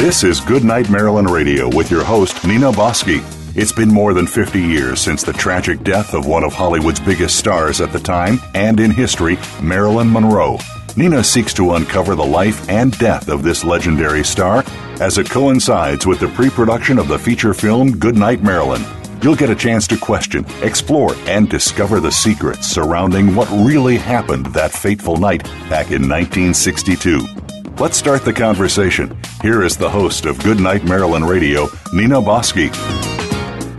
This is Goodnight Marilyn Radio with your host, Nina Bosky. It's been more than 50 years since the tragic death of one of Hollywood's biggest stars at the time and in history, Marilyn Monroe. Nina seeks to uncover the life and death of this legendary star as it coincides with the pre production of the feature film Goodnight Marilyn. You'll get a chance to question, explore, and discover the secrets surrounding what really happened that fateful night back in 1962. Let's start the conversation. Here is the host of Goodnight Marilyn Radio, Nina Bosky.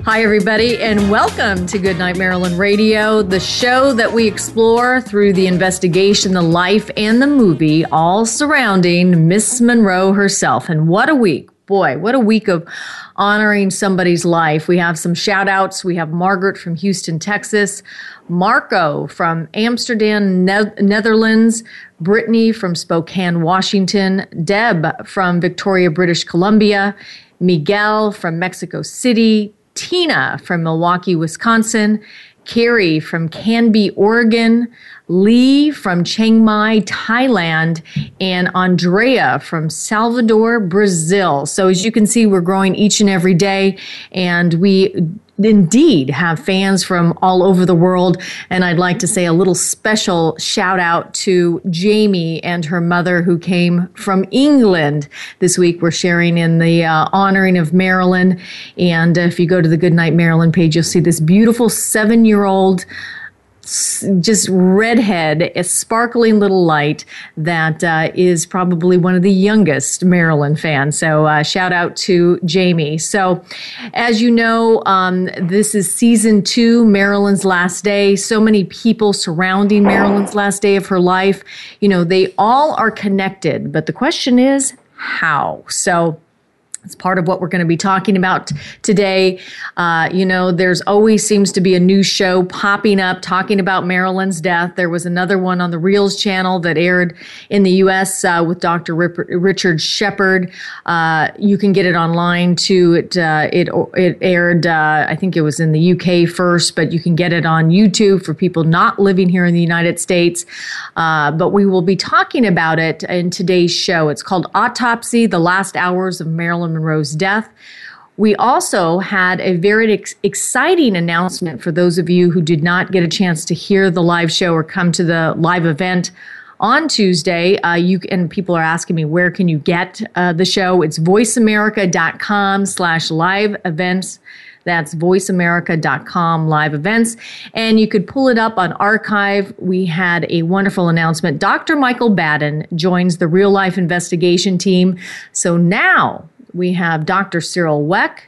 Hi, everybody, and welcome to Goodnight Marilyn Radio, the show that we explore through the investigation, the life, and the movie, all surrounding Miss Monroe herself. And what a week! Boy, what a week of honoring somebody's life. We have some shout outs. We have Margaret from Houston, Texas, Marco from Amsterdam, ne- Netherlands, Brittany from Spokane, Washington, Deb from Victoria, British Columbia, Miguel from Mexico City, Tina from Milwaukee, Wisconsin, Carrie from Canby, Oregon, Lee from Chiang Mai, Thailand, and Andrea from Salvador, Brazil. So, as you can see, we're growing each and every day, and we indeed have fans from all over the world. And I'd like to say a little special shout out to Jamie and her mother who came from England this week. We're sharing in the uh, honoring of Marilyn. And if you go to the Goodnight Marilyn page, you'll see this beautiful seven year old just redhead, a sparkling little light that uh, is probably one of the youngest Marilyn fans. So uh, shout out to Jamie. So as you know, um, this is season two, Marilyn's last day. So many people surrounding Marilyn's last day of her life. You know, they all are connected, but the question is how. So it's part of what we're going to be talking about today. Uh, you know, there's always seems to be a new show popping up talking about Marilyn's death. There was another one on the Reelz channel that aired in the U.S. Uh, with Dr. Rip- Richard Shepherd. Uh, you can get it online too. It uh, it it aired. Uh, I think it was in the U.K. first, but you can get it on YouTube for people not living here in the United States. Uh, but we will be talking about it in today's show. It's called Autopsy: The Last Hours of Marilyn. Monroe's death. We also had a very ex- exciting announcement for those of you who did not get a chance to hear the live show or come to the live event on Tuesday. Uh, you and people are asking me where can you get uh, the show? It's voiceamerica.com slash live events. That's voiceamerica.com live events. And you could pull it up on archive. We had a wonderful announcement. Dr. Michael Baden joins the real life investigation team. So now we have Dr. Cyril Wecht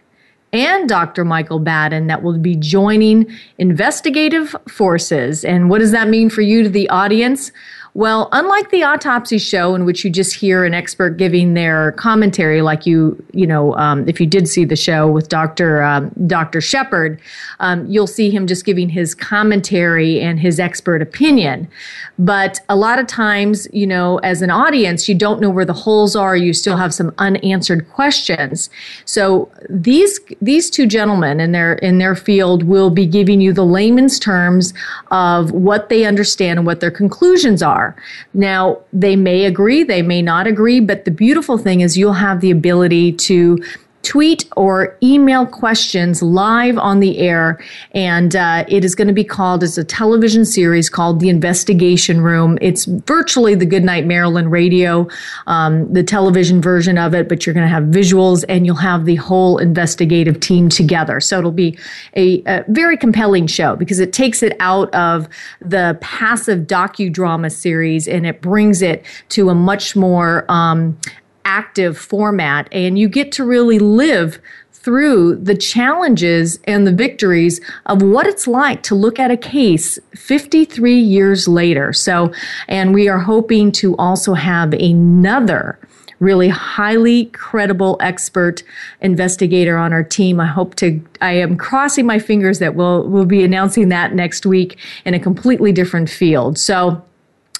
and Dr. Michael Baden that will be joining investigative forces. And what does that mean for you to the audience? Well, unlike the autopsy show in which you just hear an expert giving their commentary, like you, you know, um, if you did see the show with Dr. Um, Dr. Shepherd, um, you'll see him just giving his commentary and his expert opinion. But a lot of times, you know, as an audience, you don't know where the holes are. You still have some unanswered questions. So these these two gentlemen in their in their field will be giving you the layman's terms of what they understand and what their conclusions are are. Now, they may agree, they may not agree, but the beautiful thing is you'll have the ability to tweet or email questions live on the air. And uh, it is going to be called, it's a television series called The Investigation Room. It's virtually the Goodnight Marilyn radio, um, the television version of it, but you're going to have visuals and you'll have the whole investigative team together. So it'll be a, a very compelling show because it takes it out of the passive docudrama series and it brings it to a much more um, active format and you get to really live through the challenges and the victories of what it's like to look at a case 53 years later. So, and we are hoping to also have another really highly credible expert investigator on our team. I hope to, I am crossing my fingers that we'll, we'll be announcing that next week in a completely different field. So,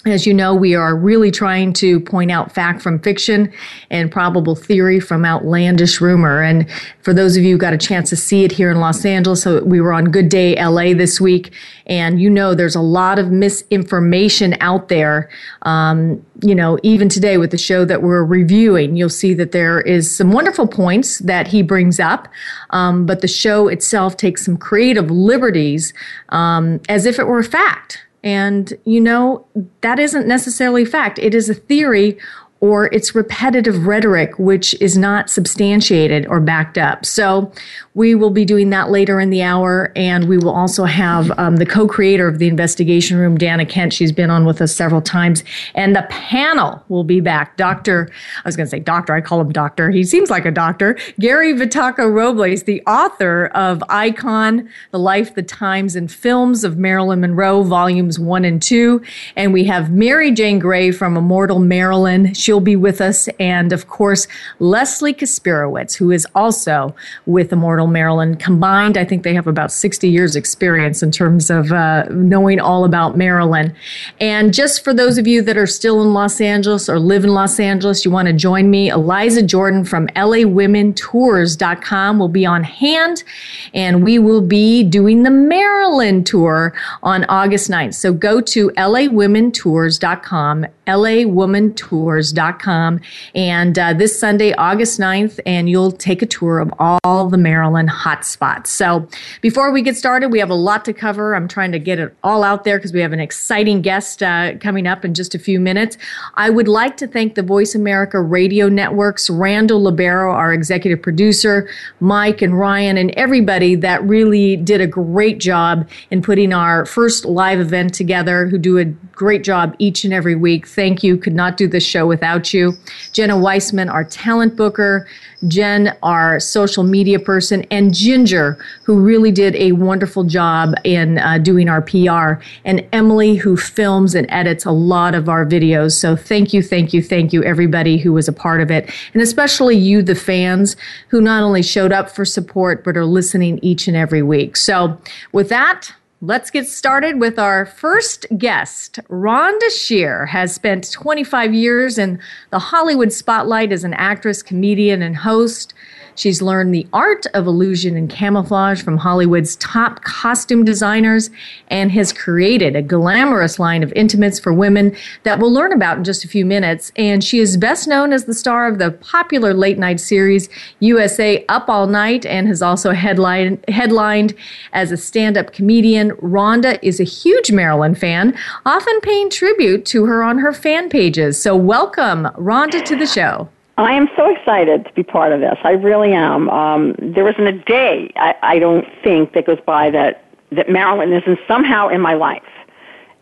as you know, we are really trying to point out fact from fiction and probable theory from outlandish rumor. And for those of you who got a chance to see it here in Los Angeles, so we were on Good Day LA this week, and you know there's a lot of misinformation out there. Um, you know, even today with the show that we're reviewing, you'll see that there is some wonderful points that he brings up, um, but the show itself takes some creative liberties um, as if it were a fact. And, you know, that isn't necessarily fact. It is a theory or it's repetitive rhetoric, which is not substantiated or backed up. So we will be doing that later in the hour, and we will also have um, the co-creator of the investigation room, Dana Kent. She's been on with us several times, and the panel will be back. Doctor, I was going to say doctor. I call him doctor. He seems like a doctor. Gary Vitacco Robles, the author of Icon: The Life, the Times, and Films of Marilyn Monroe, volumes one and two, and we have Marijane Gray from Immortal Marilyn. She'll be with us, and of course Leslie Kasperowicz, who is also with Immortal Marilyn. Combined, I think they have about 60 years experience in terms of uh, knowing all about Marilyn. And just for those of you that are still in Los Angeles or live in Los Angeles, you want to join me, Eliza Jordan from LAWomenTours.com will be on hand and we will be doing the Marilyn tour on August 9th. So go to LAWomenTours.com, LAWomenTours.com, and uh, this Sunday, August 9th, and you'll take a tour of all the Marilyn Marilyn hotspots. So before we get started, we have a lot to cover. I'm trying to get it all out there because we have an exciting guest uh, coming up in just a few minutes. I would like to thank the Voice America Radio Networks, Randall Libero, our executive producer, Mike and Ryan, and everybody that really did a great job in putting our first live event together, who do a great job each and every week. Thank you. Could not do this show without you. Jenna Weissman, our talent booker, Jen, our social media person, and Ginger, who really did a wonderful job in uh, doing our PR, and Emily, who films and edits a lot of our videos. So thank you, thank you, thank you, everybody who was a part of it, and especially you, the fans, who not only showed up for support, but are listening each and every week. So with that, Let's get started with our first guest. Rhonda Shear has spent 25 years in the Hollywood spotlight as an actress, comedian, and host. She's learned the art of illusion and camouflage from Hollywood's top costume designers and has created a glamorous line of intimates for women that we'll learn about in just a few minutes. And she is best known as the star of the popular late night series USA Up All Night and has also headline, headlined as a stand up comedian. Rhonda is a huge Marilyn fan, often paying tribute to her on her fan pages. So, welcome, Rhonda, to the show. I am so excited to be part of this. I really am. Um, there isn't a day I, I don't think that goes by that that Marilyn isn't somehow in my life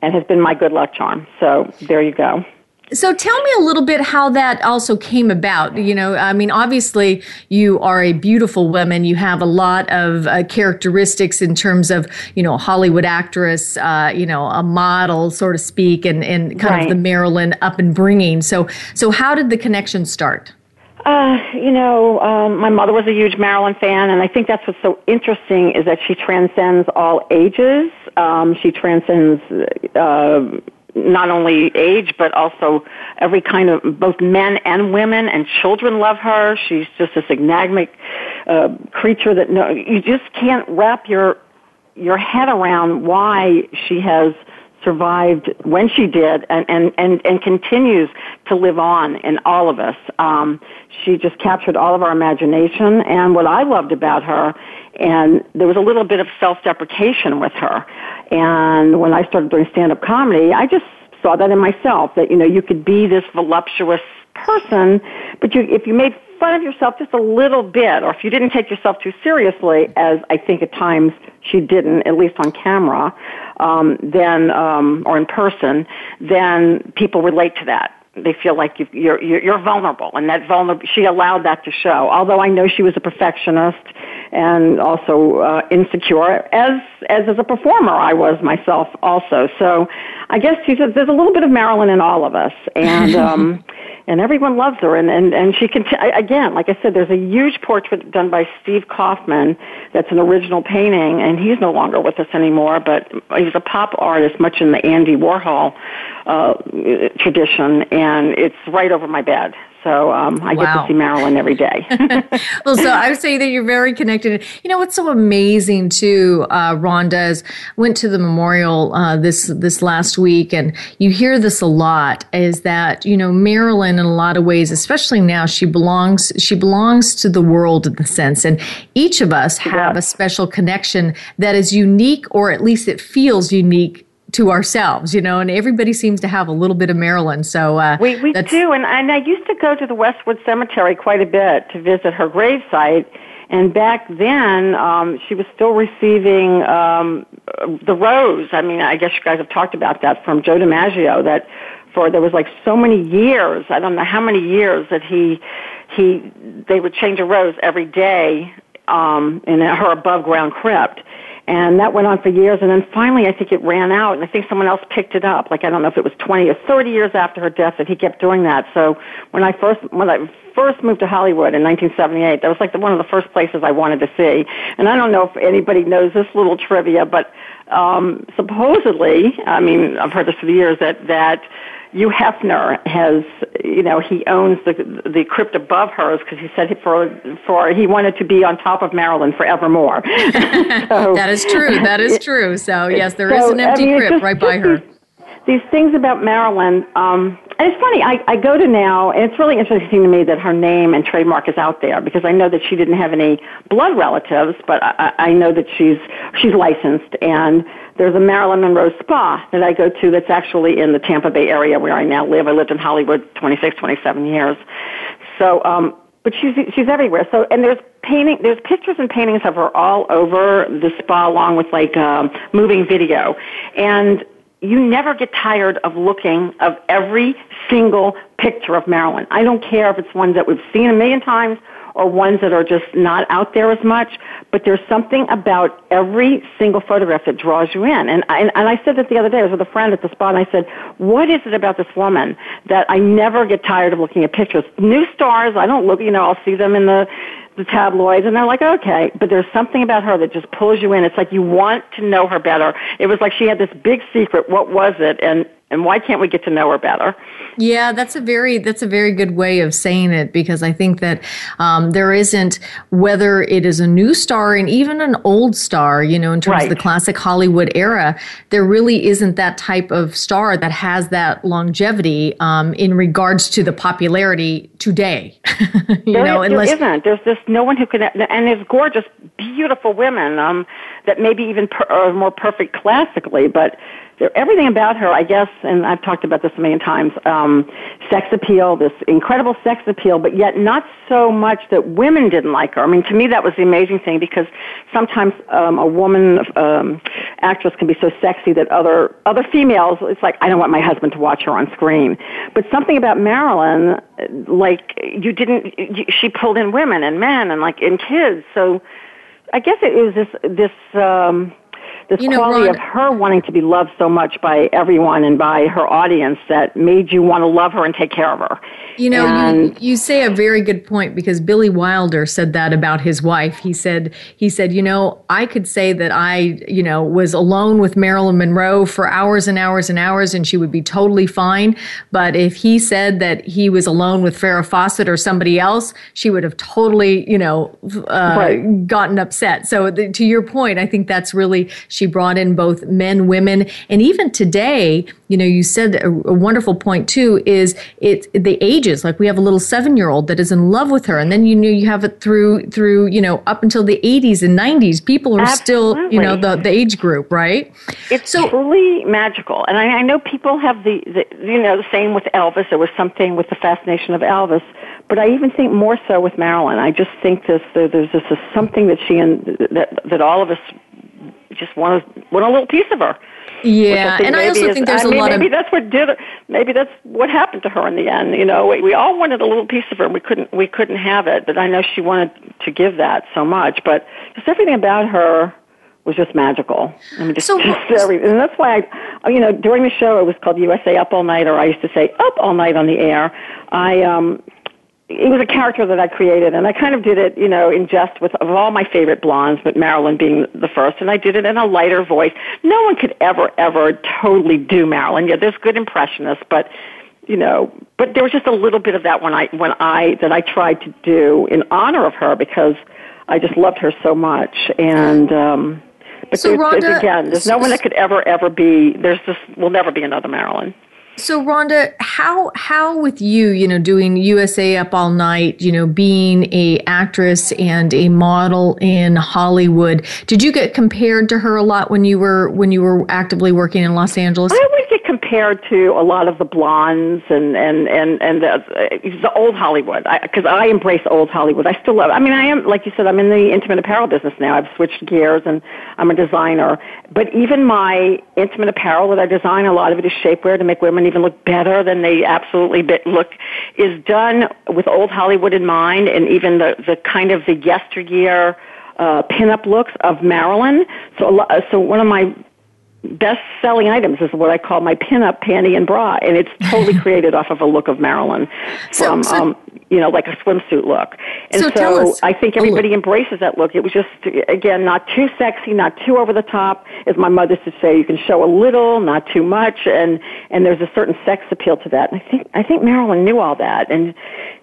and has been my good luck charm. So there you go. So tell me a little bit how that also came about. You know, I mean, obviously you are a beautiful woman. You have a lot of uh, characteristics in terms of, you know, Hollywood actress, uh, you know, a model, so to speak, and, and kind right. of the Marilyn up and bringing. So, so how did the connection start? Uh, you know, um, my mother was a huge Marilyn fan, and I think that's what's so interesting is that she transcends all ages. Um, she transcends uh, not only age, but also every kind of both men and women and children love her. She's just this enigmatic uh, creature that no, you just can't wrap your your head around why she has survived when she did and, and, and, and continues to live on in all of us. Um, she just captured all of our imagination and what I loved about her and there was a little bit of self-deprecation with her. And when I started doing stand-up comedy, I just saw that in myself that, you know, you could be this voluptuous person, but you, if you made fun of yourself just a little bit, or if you didn't take yourself too seriously, as I think at times she didn't, at least on camera, um, then, um, or in person, then people relate to that they feel like you, you're, you're you're vulnerable, and that vulnerable she allowed that to show. Although I know she was a perfectionist and also uh, insecure, as as as a performer, I was myself also. So I guess she says there's a little bit of Marilyn in all of us, and. Um, and everyone loves her. And and and she can again, like I said, there's a huge portrait done by Steve Kaufman that's an original painting, and he's no longer with us anymore. But he was a pop artist, much in the Andy Warhol uh, tradition, and it's right over my bed. So um, I wow. get to see Marilyn every day. well, so I would say that you're very connected. You know what's so amazing too, uh, Rhonda, is went to the memorial uh, this this last week, and you hear this a lot. Is that you know Marilyn in a lot of ways, especially now, she belongs she belongs to the world in the sense, and each of us have a special connection that is unique, or at least it feels unique to ourselves, you know, and everybody seems to have a little bit of Marilyn. So uh, we we do, and, and I used to go to the Westwood Cemetery quite a bit to visit her gravesite. And back then, um, she was still receiving um, the rose. I mean, I guess you guys have talked about that from Joe DiMaggio. That for there was like so many years. I don't know how many years that he he they would change a rose every day um, in her above ground crypt and that went on for years, and then finally I think it ran out, and I think someone else picked it up. Like I don't know if it was 20 or 30 years after her death that he kept doing that. So when I first, when I first moved to Hollywood in 1978, that was like the, one of the first places I wanted to see. And I don't know if anybody knows this little trivia, but um, supposedly, I mean, I've heard this for years, that, that Hugh Hefner has, you know, he owns the the crypt above hers because he said for for he wanted to be on top of Marilyn forevermore. so, that is true. That is true. So yes, there so, is an empty I mean, crypt just, right by her. These, these things about Marilyn, um, and it's funny. I, I go to now, and it's really interesting to me that her name and trademark is out there because I know that she didn't have any blood relatives, but I, I know that she's she's licensed and there's a Marilyn Monroe spa that I go to that's actually in the Tampa Bay area where I now live. I lived in Hollywood 26, 27 years. So, um, but she's she's everywhere. So, and there's painting, there's pictures and paintings of her all over the spa, along with like um, moving video, and you never get tired of looking of every single picture of Marilyn. I don't care if it's one that we've seen a million times or ones that are just not out there as much, but there's something about every single photograph that draws you in. And I, and I said that the other day, I was with a friend at the spot, and I said, what is it about this woman that I never get tired of looking at pictures? New stars, I don't look, you know, I'll see them in the, the tabloids and they're like, okay, but there's something about her that just pulls you in. It's like you want to know her better. It was like she had this big secret. What was it? And and why can't we get to know her better? Yeah, that's a very that's a very good way of saying it because I think that um, there isn't whether it is a new star and even an old star, you know, in terms right. of the classic Hollywood era, there really isn't that type of star that has that longevity um, in regards to the popularity today. you there know, is, unless there isn't. There's just no one who can, and there's gorgeous, beautiful women um, that maybe even per, are more perfect classically, but everything about her, I guess, and I've talked about this a million times, um, sex appeal, this incredible sex appeal, but yet not so much that women didn't like her. I mean, to me, that was the amazing thing because sometimes um, a woman um, actress can be so sexy that other other females, it's like I don't want my husband to watch her on screen. But something about Marilyn, like you didn't, you, she pulled in women and men and like in kids. So I guess it was this this. Um, this you know, quality Ron, of her wanting to be loved so much by everyone and by her audience that made you want to love her and take care of her. You know, and, you, you say a very good point because Billy Wilder said that about his wife. He said, he said, you know, I could say that I, you know, was alone with Marilyn Monroe for hours and hours and hours and she would be totally fine. But if he said that he was alone with Farrah Fawcett or somebody else, she would have totally, you know, uh, right. gotten upset. So the, to your point, I think that's really, she brought in both men, women, and even today, you know, you said a, a wonderful point too, is it the ages. Like we have a little seven year old that is in love with her, and then you know you have it through through you know up until the 80s and 90s. People are Absolutely. still you know the the age group, right? It's so, truly magical, and I, I know people have the, the you know the same with Elvis. There was something with the fascination of Elvis, but I even think more so with Marilyn. I just think this there, there's just something that she and that that all of us just want want a little piece of her. Yeah, and I also is, think there's I mean, a lot maybe of that's what did it. Maybe that's what happened to her in the end. You know, we, we all wanted a little piece of her. And we couldn't we couldn't have it, but I know she wanted to give that so much. But just everything about her was just magical. I mean, just, So- just every, and that's why I, you know, during the show it was called USA Up All Night, or I used to say Up All Night on the air. I um, it was a character that I created, and I kind of did it, you know, in jest with of all my favorite blondes, but Marilyn being the first, and I did it in a lighter voice. No one could ever, ever totally do Marilyn. Yeah, there's good impressionists, but you know, but there was just a little bit of that when I when I that I tried to do in honor of her because I just loved her so much, and um, but So, there's, Rhonda, again, there's no one that could ever, ever be. There's just will never be another Marilyn. So Rhonda, how how with you, you know, doing USA Up All Night, you know, being a actress and a model in Hollywood, did you get compared to her a lot when you were when you were actively working in Los Angeles? I compared to a lot of the blondes and and and and the, the old Hollywood because I, I embrace old Hollywood. I still love. I mean, I am like you said. I'm in the intimate apparel business now. I've switched gears and I'm a designer. But even my intimate apparel that I design, a lot of it is shapewear to make women even look better than they absolutely look, is done with old Hollywood in mind, and even the the kind of the yesteryear uh, pinup looks of Marilyn. So, a lo- so one of my best selling items is what I call my pinup panty and bra, and it's totally created off of a look of Marilyn from, so- um, you know, like a swimsuit look. And So so, tell us- I think everybody embraces that look. It was just, again, not too sexy, not too over the top. As my mother used to say, you can show a little, not too much, and and there's a certain sex appeal to that. And I think I think Marilyn knew all that, and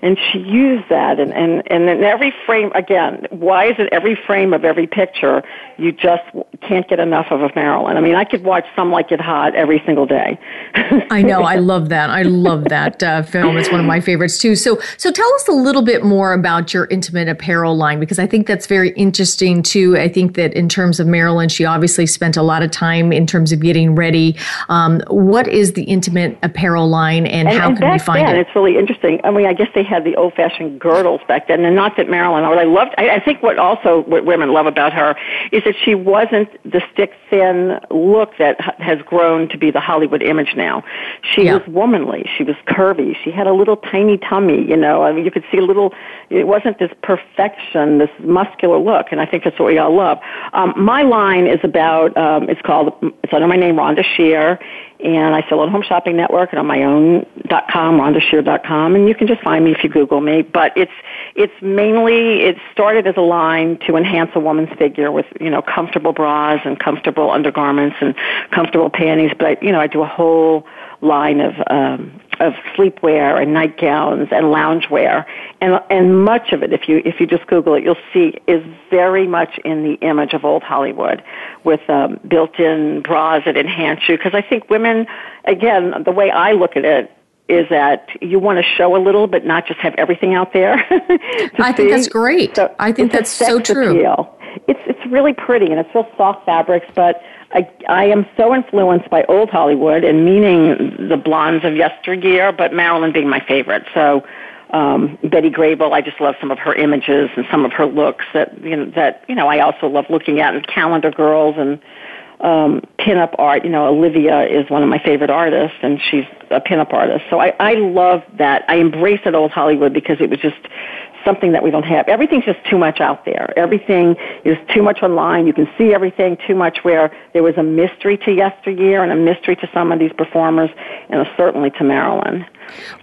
and she used that, and and and in every frame, again, why is it every frame of every picture you just can't get enough of a Marilyn? I mean, I could watch Some Like It Hot every single day. I know. I love that. I love that uh, film. It's one of my favorites too. So, so tell us a little bit more about your intimate apparel line because I think that's very interesting too. I think that in terms of Marilyn, she obviously spent a lot of time in terms of getting ready. Um, what is the intimate apparel line, and, And, how and can we find then, it? it's really interesting. I mean, I guess they had the old-fashioned girdles back then, and not that Marilyn. What I loved, I, I think, what also what women love about her is that she wasn't the stick-thin look that has grown to be the Hollywood image now. She Yeah. was womanly. She was curvy. She had a little tiny tummy. You know, I mean, you could see a little. It wasn't this perfection, this muscular look, and I think that's what we all love. Um, my line is about. Um, it's called. It's under my name, Rhonda Shear, and I sell on Home Shopping Network and on my own dot com, RhondaShear.com, and you can just find me if you Google me. But it's it's mainly it started as a line to enhance a woman's figure with you know comfortable bras and comfortable undergarments and comfortable panties. But you know I do a whole line of um, of sleepwear and nightgowns and loungewear, and and much of it, if you if you just Google it, you'll see is very much in the image of old Hollywood, with um, built-in bras that enhance you. Because I think women, again, the way I look at it is that you want to show a little, but not just have everything out there. I think that's great. I think that's so true. Appeal. It's it's really pretty and it's real soft fabrics, but I I am so influenced by old Hollywood and meaning the blondes of yesteryear, but Marilyn being my favorite. So um, Betty Grable, I just love some of her images and some of her looks that you know that you know I also love looking at and Calendar Girls and um, pinup art. You know, Olivia is one of my favorite artists, and she's a pinup artist. So I, I love that. I embrace that old Hollywood because it was just something that we don't have. Everything's just too much out there. Everything is too much online. You can see everything too much where there was a mystery to yesteryear and a mystery to some of these performers and certainly to Marilyn.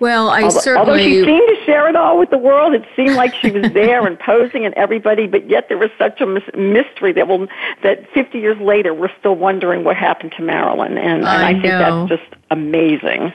Well, I Although, certainly. although she seemed to share it all with the world, it seemed like she was there and posing and everybody, but yet there was such a mis- mystery that will that 50 years later we're still wondering what happened to Marilyn, and, and I I, think that's just amazing.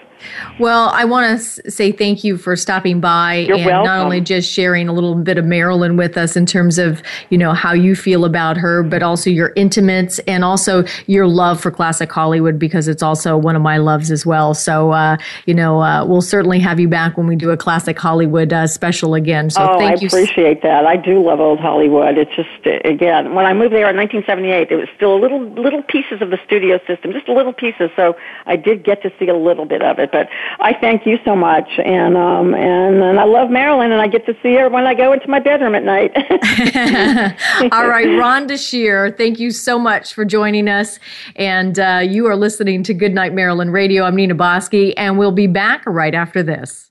Well, I want to say thank you for stopping by You're and not only just sharing a little bit of Marilyn with us in terms of, you know, how you feel about her, but also your intimates and also your love for classic Hollywood because it's also one of my loves as well. So, uh, you know, uh, we'll certainly have you back when we do a classic Hollywood uh, special again. So oh, thank I you. appreciate that. I do love old Hollywood. It's just again, when I moved there in 1978, it was still little little pieces of the studio system, just little pieces. So I did get to see a little bit of it. But I thank you so much, and um, and and I love Marilyn, and I get to see her when I go into my bedroom at night. All right, Rhonda Shear, thank you so much for joining us, and uh, you are listening to Goodnight Marilyn Radio. I'm Nina Bosky, and we'll be back right after this.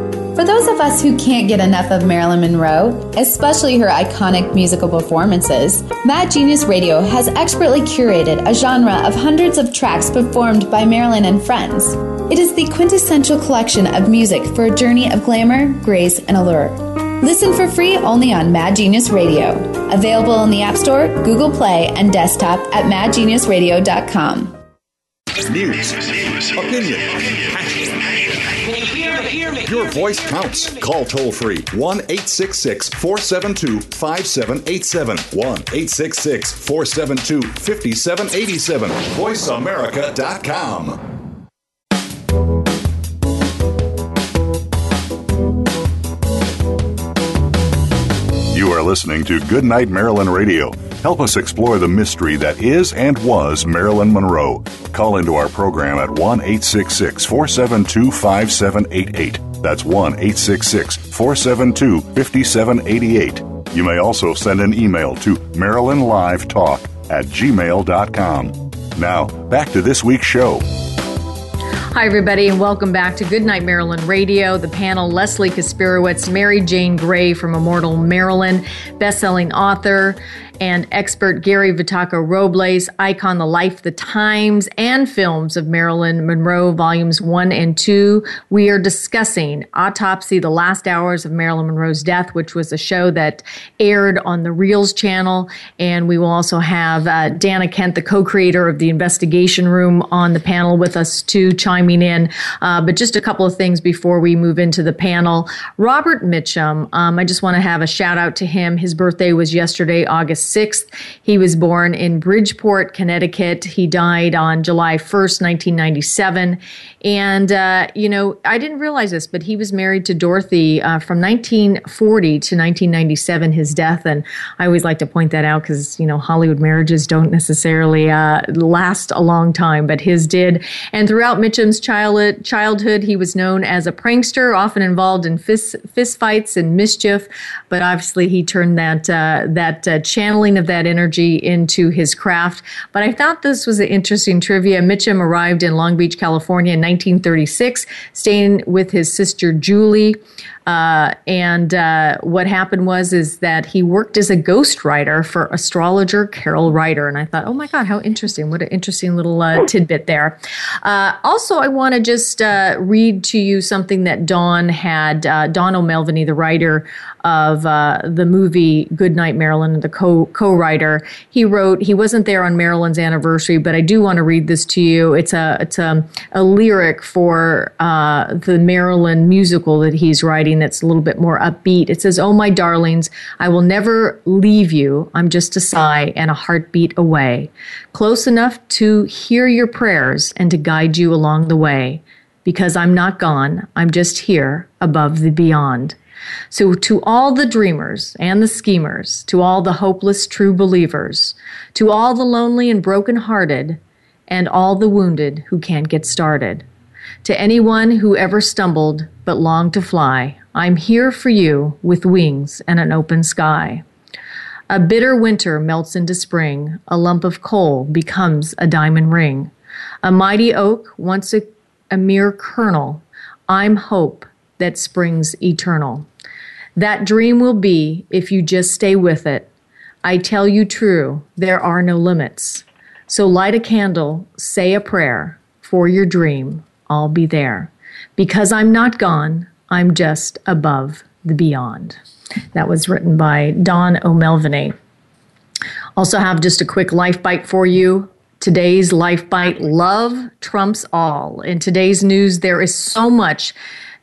for those of us who can't get enough of Marilyn Monroe, especially her iconic musical performances, Mad Genius Radio has expertly curated a genre of hundreds of tracks performed by Marilyn and friends. It is the quintessential collection of music for a journey of glamour, grace, and allure. Listen for free only on Mad Genius Radio. Available in the App Store, Google Play, and desktop at madgeniusradio.com. News, opinion, your voice counts. Call toll free 1 866 472 5787. 1 866 472 5787. VoiceAmerica.com. You are listening to Goodnight Marilyn Radio. Help us explore the mystery that is and was Marilyn Monroe. Call into our program at 1 866 472 5788. That's 1 866 472 5788. You may also send an email to MarilynLiveTalk at gmail.com. Now, back to this week's show. Hi, everybody, and welcome back to Goodnight Marilyn Radio. The panel Leslie Kasperowicz, Marijane Gray from Immortal Marilyn, best-selling author, and expert Gary Vitacco Robles, Icon The Life, The Times, and Films of Marilyn Monroe, Volumes 1 and 2. We are discussing Autopsy The Last Hours of Marilyn Monroe's Death, which was a show that aired on the Reelz channel. And we will also have uh, Dana Kent, the co creator of the Investigation Room, on the panel with us too, chiming in. Uh, but just a couple of things before we move into the panel. Robert Mitchum, um, I just want to have a shout out to him. His birthday was yesterday, August 6th. He was born in Bridgeport, Connecticut. He died on July 1st, 1997. And, uh, you know, I didn't realize this, but he was married to Dorothy uh, from 1940 to 1997, his death. And I always like to point that out because, you know, Hollywood marriages don't necessarily uh, last a long time, but his did. And throughout Mitchum's child- childhood, he was known as a prankster, often involved in fist, fist fights and mischief. But obviously, he turned that, uh, that uh, channeling of that energy into his craft. But I thought this was an interesting trivia. Mitchum arrived in Long Beach, California in 1936, staying with his sister Julie. Uh, and uh, what happened was is that he worked as a ghostwriter for astrologer Carroll Righter, and I thought, oh my God, how interesting! What an interesting little uh, tidbit there. Uh, also, I want to just uh, read to you something that Don had. Don O'Melveny, the writer of the movie Goodnight Marilyn, and the co co-writer, he wrote. He wasn't there on Marilyn's anniversary, but I do want to read this to you. It's a it's a, a lyric for the Marilyn musical that he's writing that's a little bit more upbeat. It says, Oh, my darlings, I will never leave you. I'm just a sigh and a heartbeat away, close enough to hear your prayers and to guide you along the way. Because I'm not gone, I'm just here above the beyond. So, to all the dreamers and the schemers, to all the hopeless true believers, to all the lonely and broken hearted, and all the wounded who can't get started, to anyone who ever stumbled but longed to fly, I'm here for you with wings and an open sky. A bitter winter melts into spring, a lump of coal becomes a diamond ring. A mighty oak, once a, a mere kernel, I'm hope that springs eternal. That dream will be if you just stay with it. I tell you true, there are no limits. So light a candle, say a prayer for your dream. I'll be there. Because I'm not gone, I'm just above the beyond. That was written by Don O'Melveny. Also, have just a quick life bite for you. Today's life bite love trumps all. In today's news, there is so much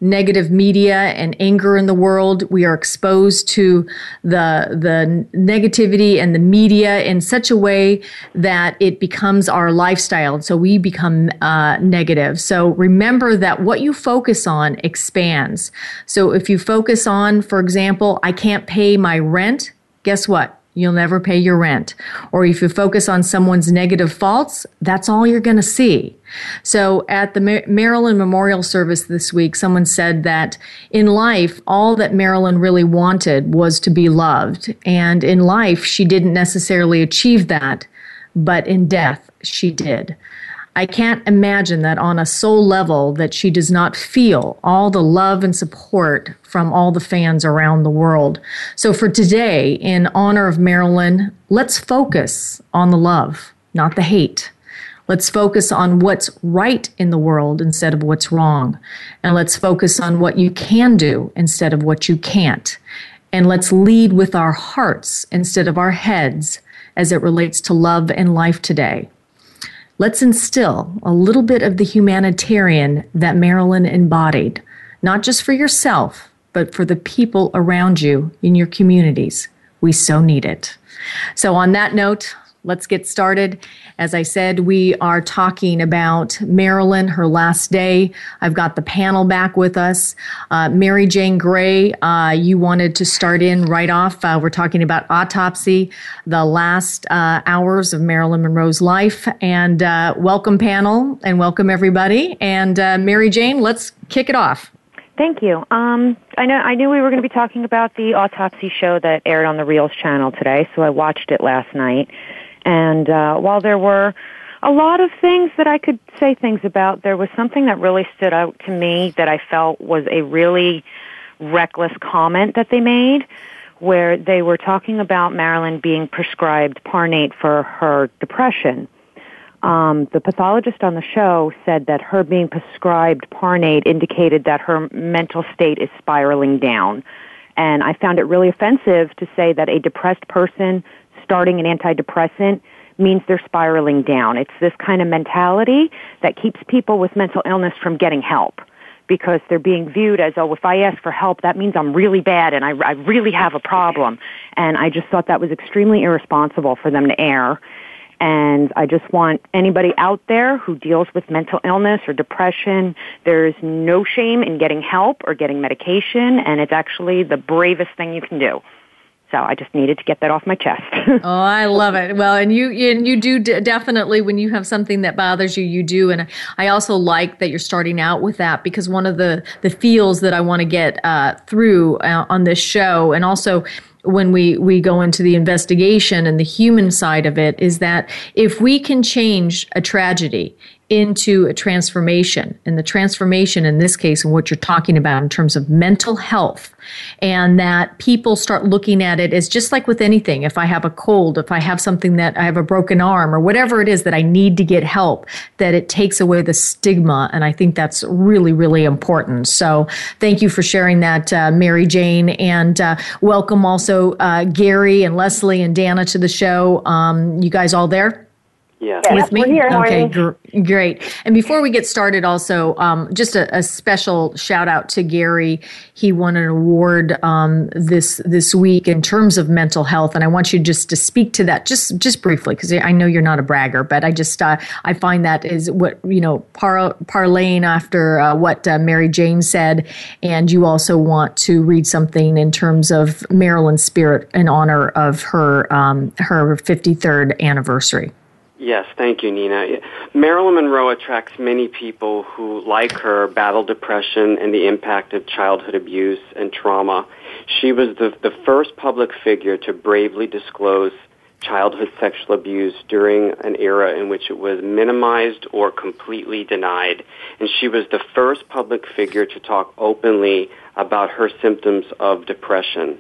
negative media and anger in the world. We are exposed to the, the negativity and the media in such a way that it becomes our lifestyle. And so we become uh, negative. So remember that what you focus on expands. So if you focus on, for example, I can't pay my rent, guess what? You'll never pay your rent. Or if you focus on someone's negative faults, that's all you're going to see. So at the Marilyn Memorial Service this week, someone said that in life, all that Marilyn really wanted was to be loved. And in life, she didn't necessarily achieve that, but in death, she did. I can't imagine that on a soul level that she does not feel all the love and support from all the fans around the world. So for today, in honor of Marilyn, let's focus on the love, not the hate. Let's focus on what's right in the world instead of what's wrong. And let's focus on what you can do instead of what you can't. And let's lead with our hearts instead of our heads as it relates to love and life today. Let's instill a little bit of the humanitarian that Marilyn embodied, not just for yourself, but for the people around you in your communities. We so need it. So, on that note, let's get started. As I said, we are talking about Marilyn, her last day. I've got the panel back with us. Uh, Marijane Gray, uh, you wanted to start in right off. Uh, we're talking about autopsy, the last uh, hours of Marilyn Monroe's life. And uh, welcome, panel, and welcome everybody. And uh, Marijane, let's kick it off. Thank you. Um, I know I knew we were going to be talking about the autopsy show that aired on the Reelz channel today, so I watched it last night. And uh, while there were a lot of things that I could say things about, there was something that really stood out to me that I felt was a really reckless comment that they made where they were talking about Marilyn being prescribed Parnate for her depression. Um, the pathologist on the show said that her being prescribed Parnate indicated that her mental state is spiraling down. And I found it really offensive to say that a depressed person starting an antidepressant means they're spiraling down. It's this kind of mentality that keeps people with mental illness from getting help because they're being viewed as, oh, if I ask for help, that means I'm really bad and I, I really have a problem. And I just thought that was extremely irresponsible for them to air. And I just want anybody out there who deals with mental illness or depression, there's no shame in getting help or getting medication, and it's actually the bravest thing you can do. So I just needed to get that off my chest. oh, I love it. Well, and you and you do d- definitely when you have something that bothers you, you do. And I also like that you're starting out with that because one of the the feels that I want to get uh, through uh, on this show, and also when we we go into the investigation and the human side of it, is that if we can change a tragedy into a transformation. And the transformation in this case, and what you're talking about in terms of mental health, and that people start looking at it as just like with anything. If I have a cold, if I have something that I have a broken arm, or whatever it is that I need to get help, that it takes away the stigma. And I think that's really, really important. So thank you for sharing that, uh, Marijane. And uh, welcome also uh, Gary and Leslie and Dana to the show. Um, you guys all there? Yeah. With me? Here, okay, gr- great. And before we get started, also, um, just a, a, special shout out to Gary. He won an award um, this this week in terms of mental health, and I want you just to speak to that just just briefly because I know you're not a bragger, but I just uh, I find that is what you know par- parlaying after uh, what uh, Marijane said, and you also want to read something in terms of Marilyn's spirit in honor of her um, her 53rd anniversary. Yes, thank you, Nina. Marilyn Monroe attracts many people who, like her, battle depression and the impact of childhood abuse and trauma. She was the, the first public figure to bravely disclose childhood sexual abuse during an era in which it was minimized or completely denied. And she was the first public figure to talk openly about her symptoms of depression.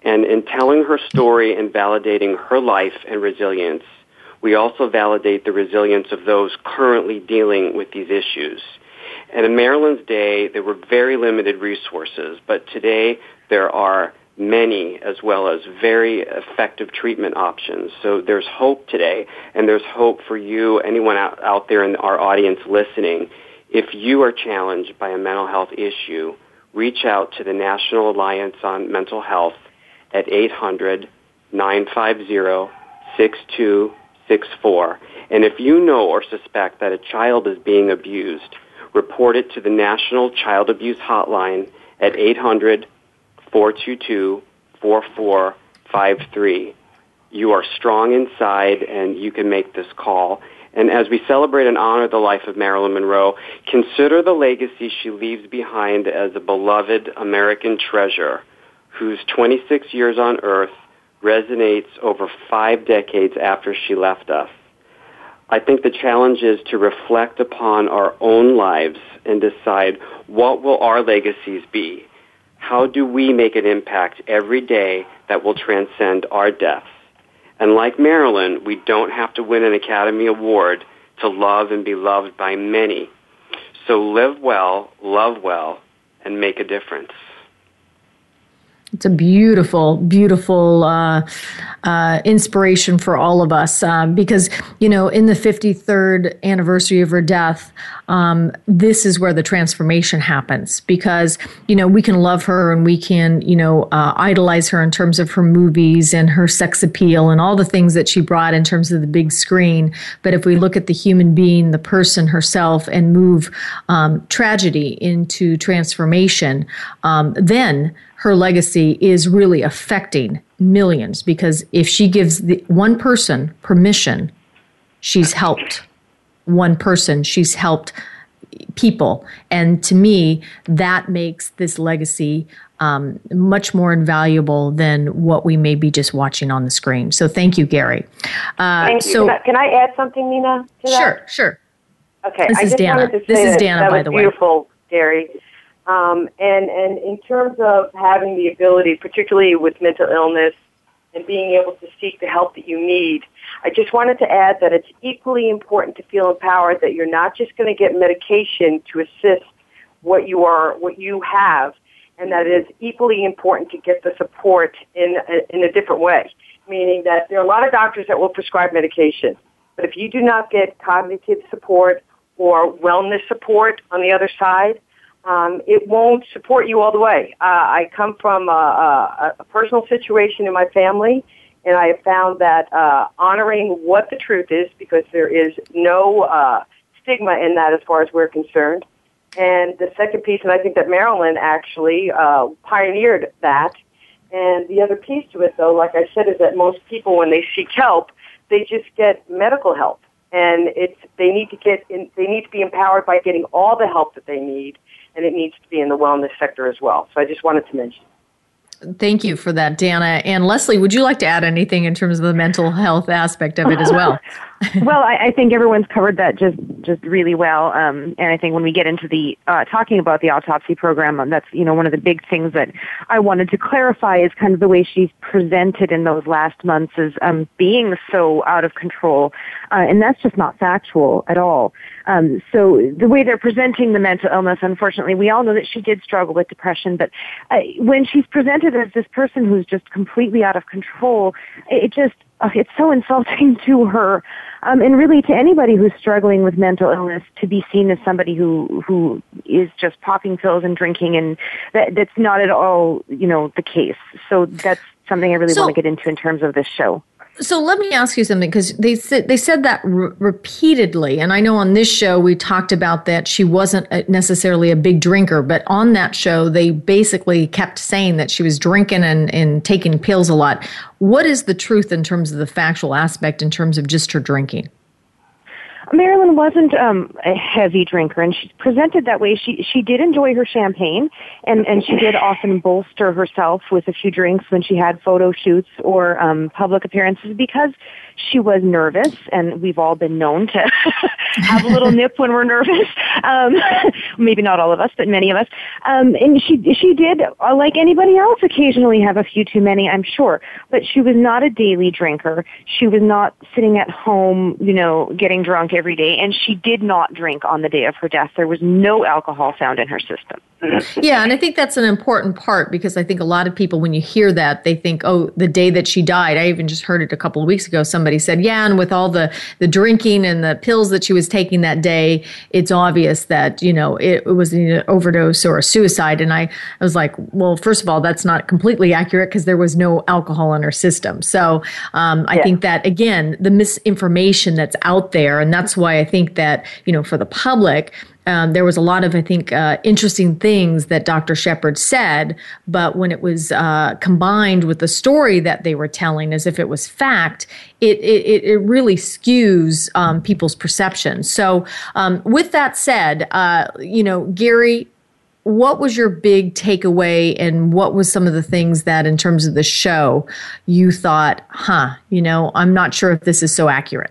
And in telling her story and validating her life and resilience, we also validate the resilience of those currently dealing with these issues. And in Marilyn's day, there were very limited resources, but today there are many as well as very effective treatment options. So there's hope today, and there's hope for you, anyone out, out there in our audience listening. If you are challenged by a mental health issue, reach out to the National Alliance on Mental Health at 800 950 6264. And if you know or suspect that a child is being abused, report it to the National Child Abuse Hotline at 800 422 4453. You are strong inside and you can make this call. And as we celebrate and honor the life of Marilyn Monroe, consider the legacy she leaves behind as a beloved American treasure whose 26 years on earth resonates over five decades after she left us. I think the challenge is to reflect upon our own lives and decide what will our legacies be how do we make an impact every day that will transcend our deaths? And like Marilyn, we don't have to win an Academy Award to love and be loved by many. So live well, love well, and make a difference. It's a beautiful, beautiful uh, uh, inspiration for all of us um, because, you know, in the 53rd anniversary of her death, um, this is where the transformation happens because, you know, we can love her and we can, you know, uh, idolize her in terms of her movies and her sex appeal and all the things that she brought in terms of the big screen. But if we look at the human being, the person herself, and move um, tragedy into transformation, um, then her legacy is really affecting millions because if she gives the one person permission, she's helped one person, she's helped people. And to me, that makes this legacy um, much more invaluable than what we may be just watching on the screen. So thank you, Gary. Uh, thank you. So, can I, can I, add something, Nina? Sure, sure. Okay, this I is just Dana. this is Dana, that by the way. Beautiful, Gary. Um, and, and in terms of having the ability, particularly with mental illness, and being able to seek the help that you need, I just wanted to add that it's equally important to feel empowered that you're not just going to get medication to assist what you are, what you have, and that it is equally important to get the support in a, in a different way. Meaning that there are a lot of doctors that will prescribe medication, but if you do not get cognitive support or wellness support on the other side, um, it won't support you all the way. Uh, I come from a, a, a personal situation in my family, and I have found that uh, honoring what the truth is, because there is no uh, stigma in that as far as we're concerned. And the second piece, and I think that Marilyn actually uh, pioneered that. And the other piece to it, though, like I said, is that most people, when they seek help, they just get medical help, and it's they need to get in, they need to be empowered by getting all the help that they need and it needs to be in the wellness sector as well. So I just wanted to mention. Thank you for that, Dana. And Leslie, would you like to add anything in terms of the mental health aspect of it as well? well, I, I, think everyone's covered that just just really well. Um, and I think when we get into the uh, talking about the autopsy program, um, that's you know one of the big things that I wanted to clarify is kind of the way she's presented in those last months as um, being so out of control, uh, and that's just not factual at all. Um, so the way they're presenting the mental illness, unfortunately, we all know that she did struggle with depression, but uh, when she's presented as this person who's just completely out of control, it just uh, it's so insulting to her, um, and really to anybody who's struggling with mental illness to be seen as somebody who who is just popping pills and drinking, and that that's not at all you know the case. So that's something I really so, want to get into in terms of this show. So let me ask you something because they said they said that repeatedly, and I know on this show we talked about that she wasn't necessarily a big drinker, but on that show they basically kept saying that she was drinking and, and taking pills a lot. What is the truth in terms of the factual aspect in terms of just her drinking? Marilyn wasn't um, a heavy drinker, and she presented that way. She she did enjoy her champagne, and and she did often bolster herself with a few drinks when she had photo shoots or um, public appearances because she was nervous, and we've all been known to have a little nip when we're nervous. Um, maybe not all of us, but many of us. Um, and she she did, uh, like anybody else, occasionally have a few too many, I'm sure. But she was not a daily drinker. She was not sitting at home, you know, getting drunk every day, and she did not drink on the day of her death. There was no alcohol found in her system. yeah, and I think that's an important part because I think a lot of people, when you hear that, they think, oh, the day that she died. I even just heard it a couple of weeks ago. Somebody said, yeah, and with all the, the drinking and the pills that she was taking that day, it's obvious that, you know, it, it was an overdose or a suicide. And I, I was like, well, first of all, that's not completely accurate because there was no alcohol in her system. So um, I yeah. think that, again, the misinformation that's out there, and that's why I think that, you know, for the public, um, there was a lot of, I think, uh, interesting things that Dr. Shepherd said, but when it was uh, combined with the story that they were telling as if it was fact, it, it, it really skews um, people's perceptions. So, um, with that said, uh, you know, Gary, what was your big takeaway and what was some of the things that in terms of the show you thought huh you know i'm not sure if this is so accurate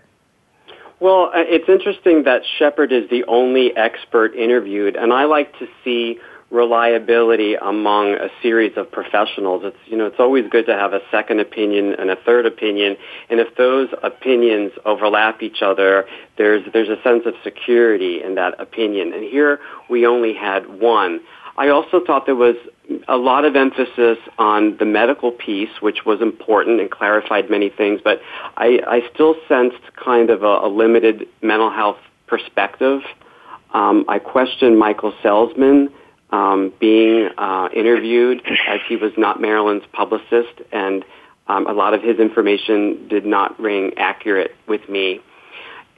well, uh, it's interesting that Shepherd is the only expert interviewed, and I like to see reliability among a series of professionals. It's you know it's always good to have a second opinion and a third opinion, and if those opinions overlap each other, there's there's a sense of security in that opinion. And here we only had one. I also thought there was a lot of emphasis on the medical piece, which was important and clarified many things, but I, I still sensed kind of a, a limited mental health perspective. Um, I questioned Michael Selsman um, being uh, interviewed as he was not Marilyn's publicist, and um, a lot of his information did not ring accurate with me.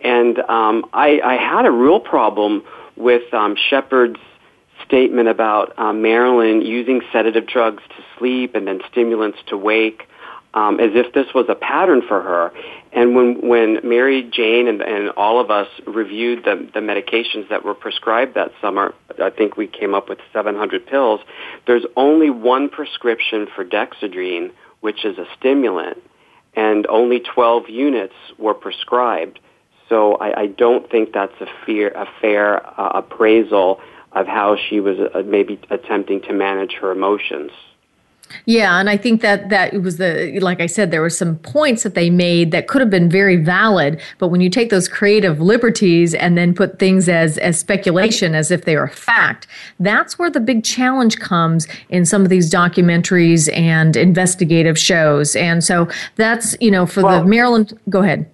And um, I, I had a real problem with um, Shepherd's statement about um, Marilyn using sedative drugs to sleep and then stimulants to wake, um, as if this was a pattern for her. And when when Marijane and, and all of us reviewed the the medications that were prescribed that summer, I think we came up with 700 pills. There's only one prescription for Dexedrine, which is a stimulant, and only 12 units were prescribed. So I, I don't think that's a, fear, a fair uh, appraisal of how she was uh, maybe attempting to manage her emotions. Yeah, and I think that that was the like I said there were some points that they made that could have been very valid, but when you take those creative liberties and then put things as as speculation as if they are fact, that's where the big challenge comes in some of these documentaries and investigative shows. And so that's, you know, for well, the Marilyn go ahead.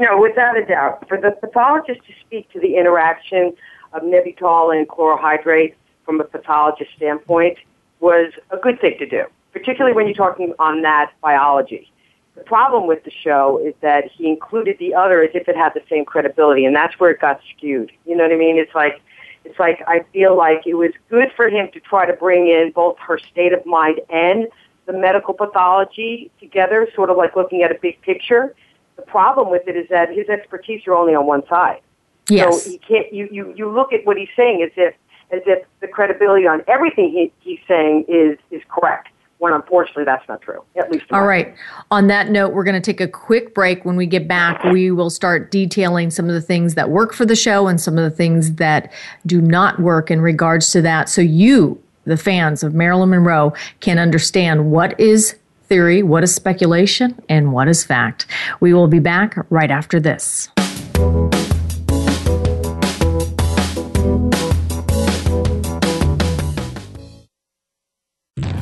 No, without a doubt. For the pathologist to speak to the interaction of Nembutal and chloral hydrate from a pathologist standpoint was a good thing to do, particularly when you're talking on that biology. The problem with the show is that he included the other as if it had the same credibility, and that's where it got skewed. You know what I mean? It's like, it's like I feel like it was good for him to try to bring in both her state of mind and the medical pathology together, sort of like looking at a big picture. The problem with it is that his expertise are only on one side. Yes. So he can't. You, you you look at what he's saying as if as if the credibility on everything he, he's saying is is correct. When unfortunately that's not true. At least. All right. On that note, we're going to take a quick break. When we get back, we will start detailing some of the things that work for the show and some of the things that do not work in regards to that. So you, the fans of Marilyn Monroe, can understand what is theory, what is speculation, and what is fact. We will be back right after this.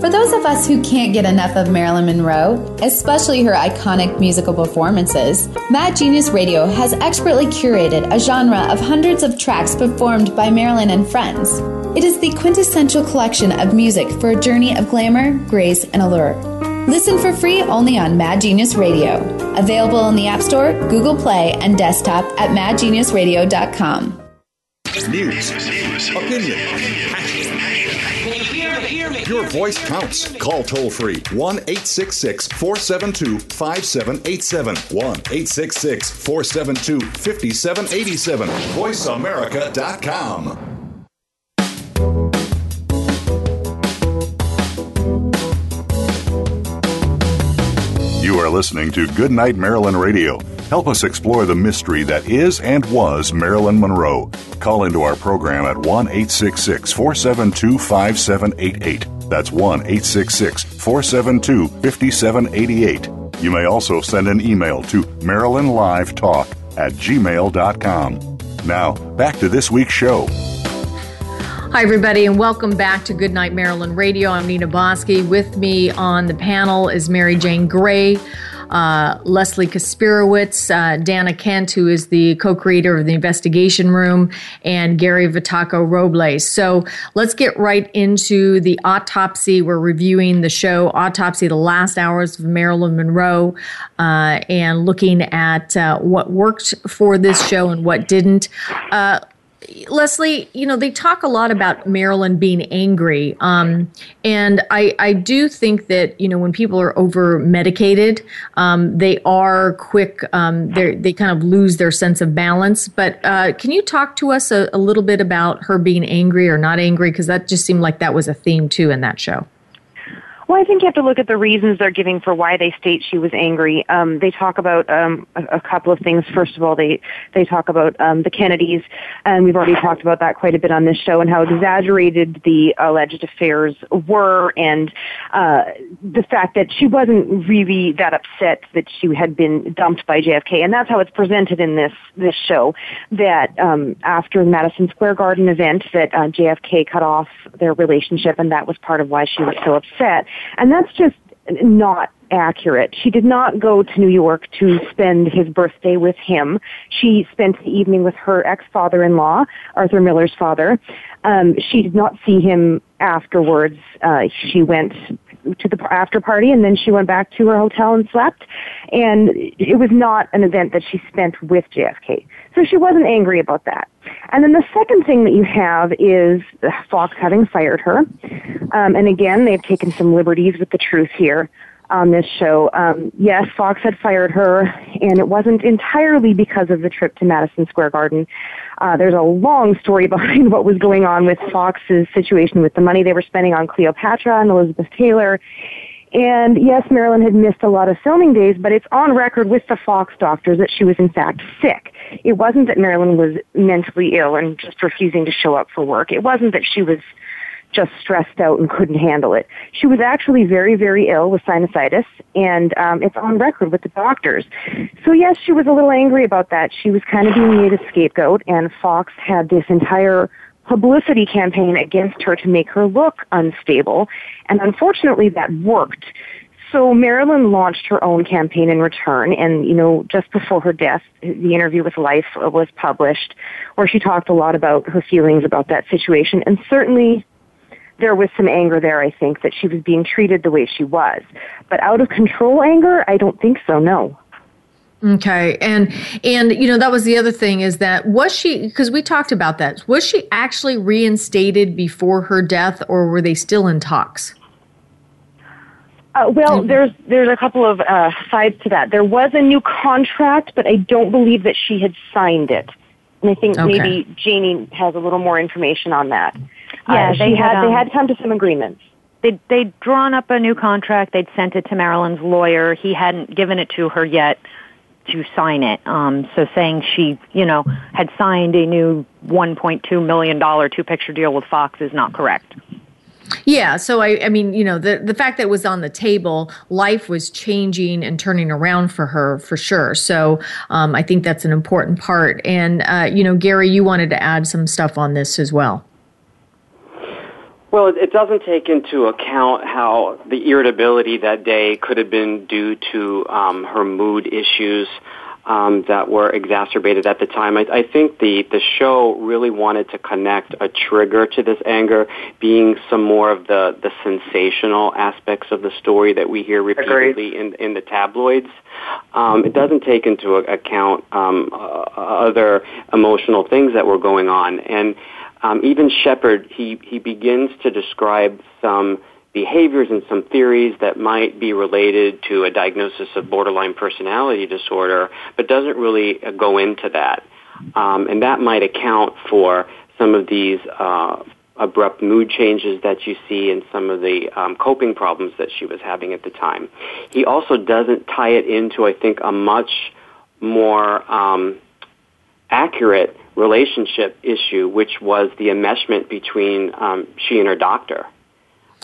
for those of us who can't get enough of Marilyn Monroe, especially her iconic musical performances, Mad Genius Radio has expertly curated a genre of hundreds of tracks performed by Marilyn and friends. It is the quintessential collection of music for a journey of glamour, grace, and allure. Listen for free only on Mad Genius Radio. Available in the App Store, Google Play, and desktop at madgeniusradio.com. News. Opinion. Your voice counts. Call toll free 1 866 472 5787. 1 866 472 5787. VoiceAmerica.com. You are listening to Goodnight Marilyn Radio. Help us explore the mystery that is and was Marilyn Monroe. Call into our program at 1 866 472 5788. That's 1 866 472 5788. You may also send an email to MarilynLiveTalk at gmail.com. Now, back to this week's show. Hi, everybody, and welcome back to Goodnight Marilyn Radio. I'm Nina Bosky. With me on the panel is Marijane Gray, uh, Leslie Kasperowicz, uh, Dana Kent, who is the co creator of the Investigation Room, and Gary Vitacco Robles. So let's get right into the autopsy. We're reviewing the show Autopsy, the last hours of Marilyn Monroe, uh, and looking at uh, what worked for this show and what didn't. Leslie, you know, they talk a lot about Marilyn being angry. Um, and I, I do think that, you know, when people are over medicated, um, they are quick, um, they kind of lose their sense of balance. But uh, can you talk to us a, a little bit about her being angry or not angry? Because that just seemed like that was a theme too in that show. Well, I think you have to look at the reasons they're giving for why they state she was angry. Um, they talk about um, a, a, couple of things. First of all, they they talk about um, the Kennedys, and we've already talked about that quite a bit on this show, and how exaggerated the alleged affairs were, and uh, the fact that she wasn't really that upset that she had been dumped by JFK, and that's how it's presented in this this show. That um, after the Madison Square Garden event, that uh, JFK cut off their relationship, and that was part of why she was so upset. And that's just not accurate. She did not go to New York to spend his birthday with him. She spent the evening with her ex-father-in-law, Arthur Miller's father. Um, she did not see him afterwards. Uh, she went to the after party and then she went back to her hotel and slept. And it was not an event that she spent with JFK. So she wasn't angry about that. And then the second thing that you have is Fox having fired her. Um, and again, they've taken some liberties with the truth here on this show. Um, yes, Fox had fired her, and it wasn't entirely because of the trip to Madison Square Garden. Uh, there's a long story behind what was going on with Fox's situation with the money they were spending on Cleopatra and Elizabeth Taylor. And yes, Marilyn had missed a lot of filming days, but it's on record with the Fox doctors that she was in fact sick. It wasn't that Marilyn was mentally ill and just refusing to show up for work. It wasn't that she was just stressed out and couldn't handle it. She was actually very, very ill with sinusitis, and um, it's on record with the doctors. So yes, she was a little angry about that. She was kind of being made a scapegoat, and Fox had this entire publicity campaign against her to make her look unstable, and unfortunately that worked. So Marilyn launched her own campaign in return, and you know, just before her death, the interview with Life was published, where she talked a lot about her feelings about that situation, and certainly there was some anger there, I think, that she was being treated the way she was. But out of control anger, I don't think so, no. Okay. And and you know that was the other thing is that was she because we talked about that. Was she actually reinstated before her death or were they still in talks? Uh, well, mm-hmm. there's there's a couple of uh, sides to that. There was a new contract, but I don't believe that she had signed it. And I think okay. maybe Janie has a little more information on that. Yeah, uh, they had, had um, they had come to some agreements. They they'd drawn up a new contract. They'd sent it to Marilyn's lawyer. He hadn't given it to her yet to sign it. Um, so saying she, you know, had signed a new $1.2 million two two picture deal with Fox is not correct. Yeah, so I, I mean, you know, the the fact that it was on the table, life was changing and turning around for her for sure. So um, I think that's an important part. And uh, you know, Gary, you wanted to add some stuff on this as well. Well, it doesn't take into account how the irritability that day could have been due to um, her mood issues. um, that were exacerbated at the time. I, I think the, the show really wanted to connect a trigger to this anger being some more of the, the sensational aspects of the story that we hear repeatedly in, in the tabloids. Um, it doesn't take into account um, uh, other emotional things that were going on. And um, even Shepherd, he, he begins to describe some behaviors and some theories that might be related to a diagnosis of borderline personality disorder, but doesn't really uh, go into that. Um, and that might account for some of these uh, abrupt mood changes that you see and some of the um, coping problems that she was having at the time. He also doesn't tie it into, I think, a much more um, accurate relationship issue, which was the enmeshment between um, she and her doctor.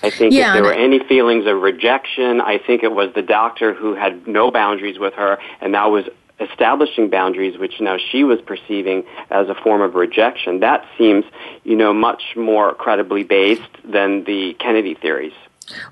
I think yeah, if there were any feelings of rejection, I think it was the doctor who had no boundaries with her and now was establishing boundaries which now she was perceiving as a form of rejection. That seems, you know, much more credibly based than the Kennedy theories.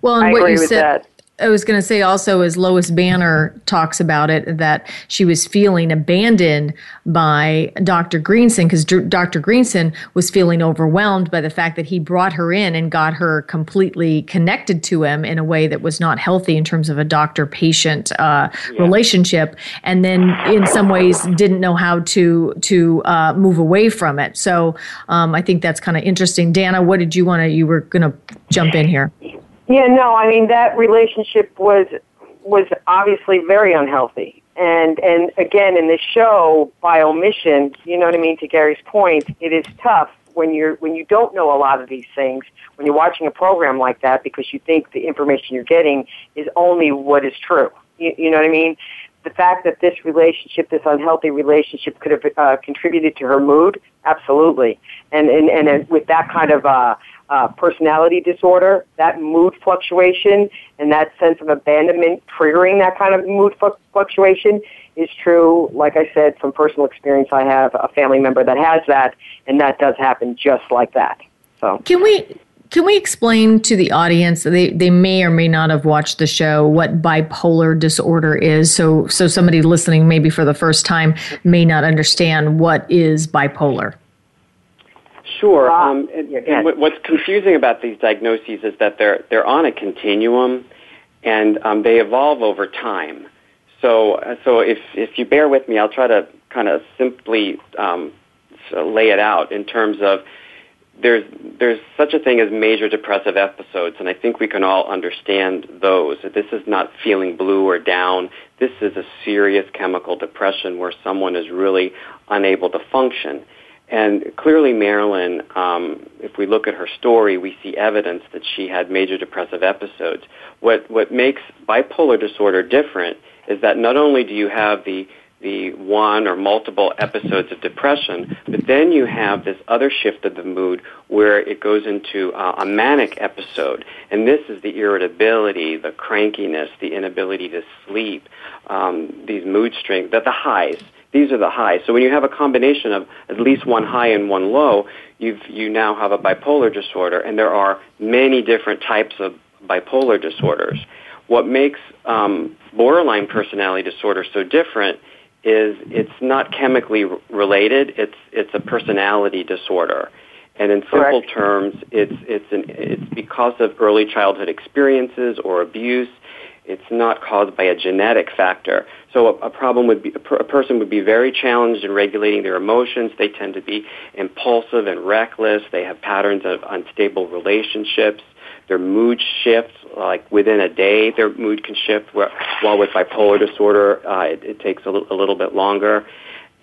Well, and I what you said, that. I was going to say also, as Lois Banner talks about it, that she was feeling abandoned by Dr. Greenson because Dr. Greenson was feeling overwhelmed by the fact that he brought her in and got her completely connected to him in a way that was not healthy in terms of a doctor patient uh, yeah. relationship, and then in some ways didn't know how to to uh, move away from it. So um, I think that's kind of interesting. Dana, what did you want to? You were going to jump in here. Yeah, no, I mean that relationship was was obviously very unhealthy. And and again in the show by omission, you know what I mean, to Gary's point, it is tough when you're when you don't know a lot of these things, when you're watching a program like that because you think the information you're getting is only what is true. You, you know what I mean? The fact that this relationship, this unhealthy relationship, could have uh, contributed to her mood, absolutely. And and and with that kind of uh, uh, personality disorder, that mood fluctuation and that sense of abandonment triggering that kind of mood fluctuation is true. Like I said, from personal experience, I have a family member that has that, and that does happen just like that. So can we can we explain to the audience they, they may or may not have watched the show what bipolar disorder is so so somebody listening maybe for the first time may not understand what is bipolar Sure. Um, and, and what's confusing about these diagnoses is that they're they're on a continuum, and um, they evolve over time. So, uh, so if if you bear with me, I'll try to kind of simply um, lay it out in terms of there's there's such a thing as major depressive episodes, and I think we can all understand those. This is not feeling blue or down. This is a serious chemical depression where someone is really unable to function. And clearly, Marilyn, um, if we look at her story, we see evidence that she had major depressive episodes. What what makes bipolar disorder different is that not only do you have the the one or multiple episodes of depression, but then you have this other shift of the mood where it goes into uh, a manic episode. And this is the irritability, the crankiness, the inability to sleep, um, these mood strings, that the highs. These are the highs. So when you have a combination of at least one high and one low, you've, you now have a bipolar disorder, and there are many different types of bipolar disorders. What makes um, borderline personality disorder so different is it's not chemically related. It's it's a personality disorder, and in simple Correct. terms, it's it's an it's because of early childhood experiences or abuse it's not caused by a genetic factor. So a, a problem would be a, per, a person would be very challenged in regulating their emotions. They tend to be impulsive and reckless. They have patterns of unstable relationships. Their mood shifts like within a day. Their mood can shift. While with bipolar disorder, uh, it, it takes a, l- a little bit longer.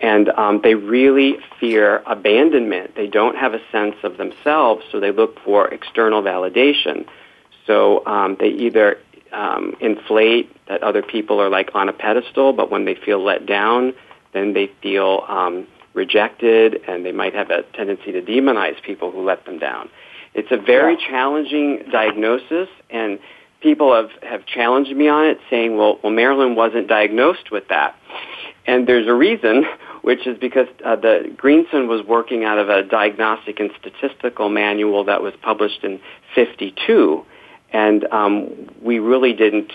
And um, they really fear abandonment. They don't have a sense of themselves, so they look for external validation. So um, they either um, inflate that other people are like on a pedestal, but when they feel let down, then they feel um, rejected, and they might have a tendency to demonize people who let them down. It's a very yeah. challenging diagnosis, and people have, have challenged me on it, saying, "Well, well, Marilyn wasn't diagnosed with that," and there's a reason, which is because uh, the Greenson was working out of a diagnostic and statistical manual that was published in '52 and um, we really didn't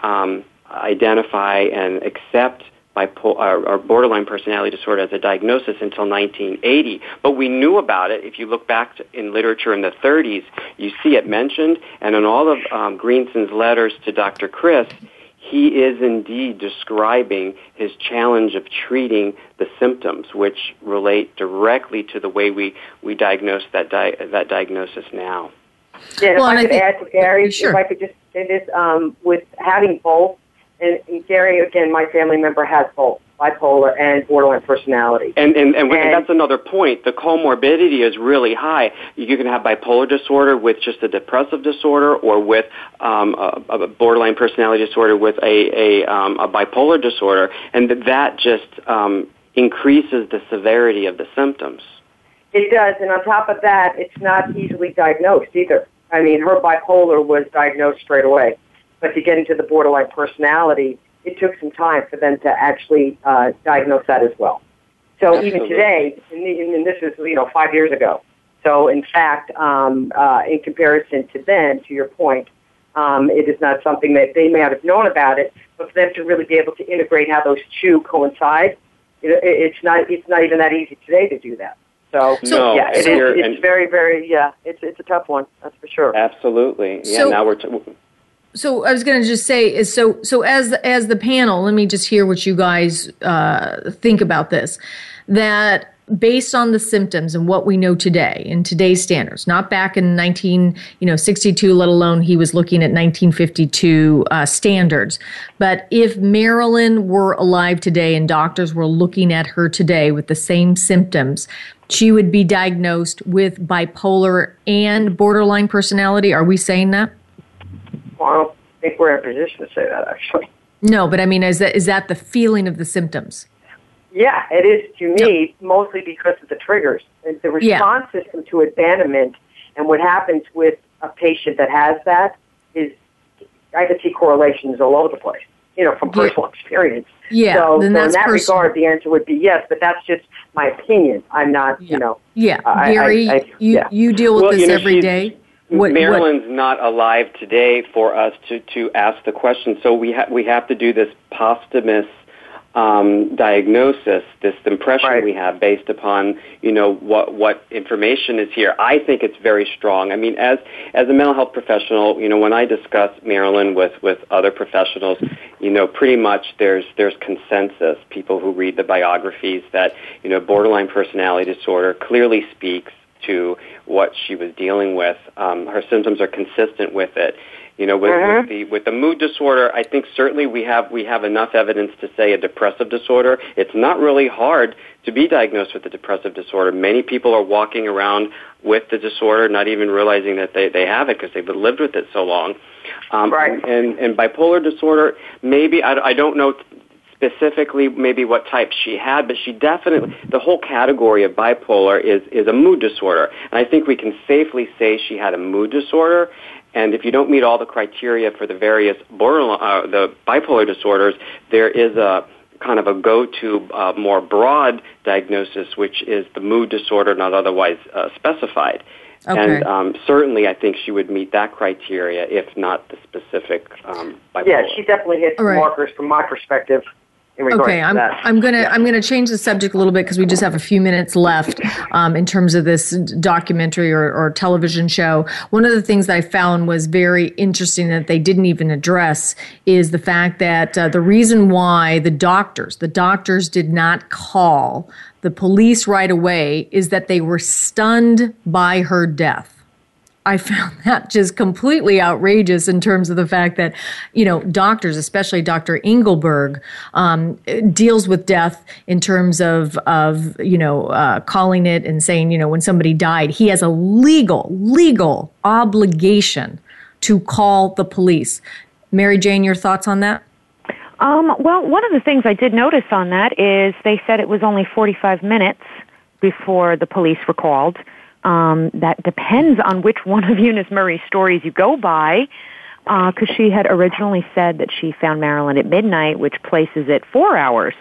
um, identify and accept bipolar or borderline personality disorder as a diagnosis until 1980. But we knew about it. If you look back to, in literature in the 30s, you see it mentioned, and in all of um, Greenson's letters to Dr. Kris, he is indeed describing his challenge of treating the symptoms, which relate directly to the way we, we diagnose that, di- that diagnosis now. Yeah, well, I could think, add to Gary, sure. if I could just say this, um, with having both, and, and Gary, again, my family member has both bipolar and borderline personality. And and, and, and that's another point. The comorbidity is really high. You can have bipolar disorder with just a depressive disorder, or with um, a, a borderline personality disorder with a a, um, a bipolar disorder, and that just um, increases the severity of the symptoms. It does, and on top of that, it's not easily diagnosed either. I mean, her bipolar was diagnosed straight away, but to get into the borderline personality, it took some time for them to actually uh, diagnose that as well. So Absolutely. even today, and, and this is you know five years ago. So in fact, um, uh, in comparison to then, to your point, um, it is not something that they may not have known about it, but for them to really be able to integrate how those two coincide, it, it's not it's not even that easy today to do that. So, so yeah, it so, is, it's very, very, yeah, it's it's a tough one, that's for sure. Absolutely. Yeah, so, now we're. T- so I was going to just say is so so as as the panel, let me just hear what you guys uh, think about this. That based on the symptoms and what we know today in today's standards, not back in 19 you know 62, let alone he was looking at 1952 uh, standards. But if Marilyn were alive today and doctors were looking at her today with the same symptoms, she would be diagnosed with bipolar and borderline personality. Are we saying that? Well, I don't think we're in a position to say that actually. No, but I mean, is that is that the feeling of the symptoms? Yeah, it is to me yep. mostly because of the triggers and the response yeah. system to abandonment. And what happens with a patient that has that is I can see correlations all over the place. You know, from personal yeah. experience. Yeah, so, then so that's in that personal. regard, the answer would be yes, but that's just my opinion. I'm not, yeah. you know. Yeah, Gary, I, I, you yeah. you deal with well, this you know, every day. What, Marilyn's what? not alive today for us to, to ask the question, so we ha- we have to do this posthumous um, diagnosis, this impression right. we have based upon you know what what information is here. I think it's very strong. I mean, as as a mental health professional, you know, when I discuss Marilyn with with other professionals, you know, pretty much there's there's consensus. People who read the biographies that you know borderline personality disorder clearly speaks to what she was dealing with. Um, her symptoms are consistent with it. You know, with, mm-hmm. with the with the mood disorder, I think certainly we have we have enough evidence to say a depressive disorder. It's not really hard to be diagnosed with a depressive disorder. Many people are walking around with the disorder, not even realizing that they they have it because they've lived with it so long. Um, right. And and bipolar disorder, maybe I, I don't know specifically maybe what type she had, but she definitely the whole category of bipolar is is a mood disorder, and I think we can safely say she had a mood disorder. And if you don't meet all the criteria for the various borderline, uh, the bipolar disorders, there is a kind of a go-to uh, more broad diagnosis, which is the mood disorder not otherwise uh, specified. Okay. And um, certainly, I think she would meet that criteria, if not the specific um, bipolar. Yeah, she definitely hits right. markers from my perspective okay, I'm, I'm gonna I'm gonna change the subject a little bit because we just have a few minutes left um, in terms of this documentary or, or television show. One of the things that I found was very interesting that they didn't even address is the fact that uh, the reason why the doctors the doctors did not call the police right away is that they were stunned by her death. I found that just completely outrageous in terms of the fact that, you know, doctors, especially Dr. Engelberg, um, deals with death in terms of, of you know, uh, calling it and saying, you know, when somebody died, he has a legal, legal obligation to call the police. Marijane, your thoughts on that? Um, well, one of the things I did notice on that is they said it was only 45 minutes before the police were called. Um, that depends on which one of Eunice Murray's stories you go by, because uh, she had originally said that she found Marilyn at midnight, which places it four hours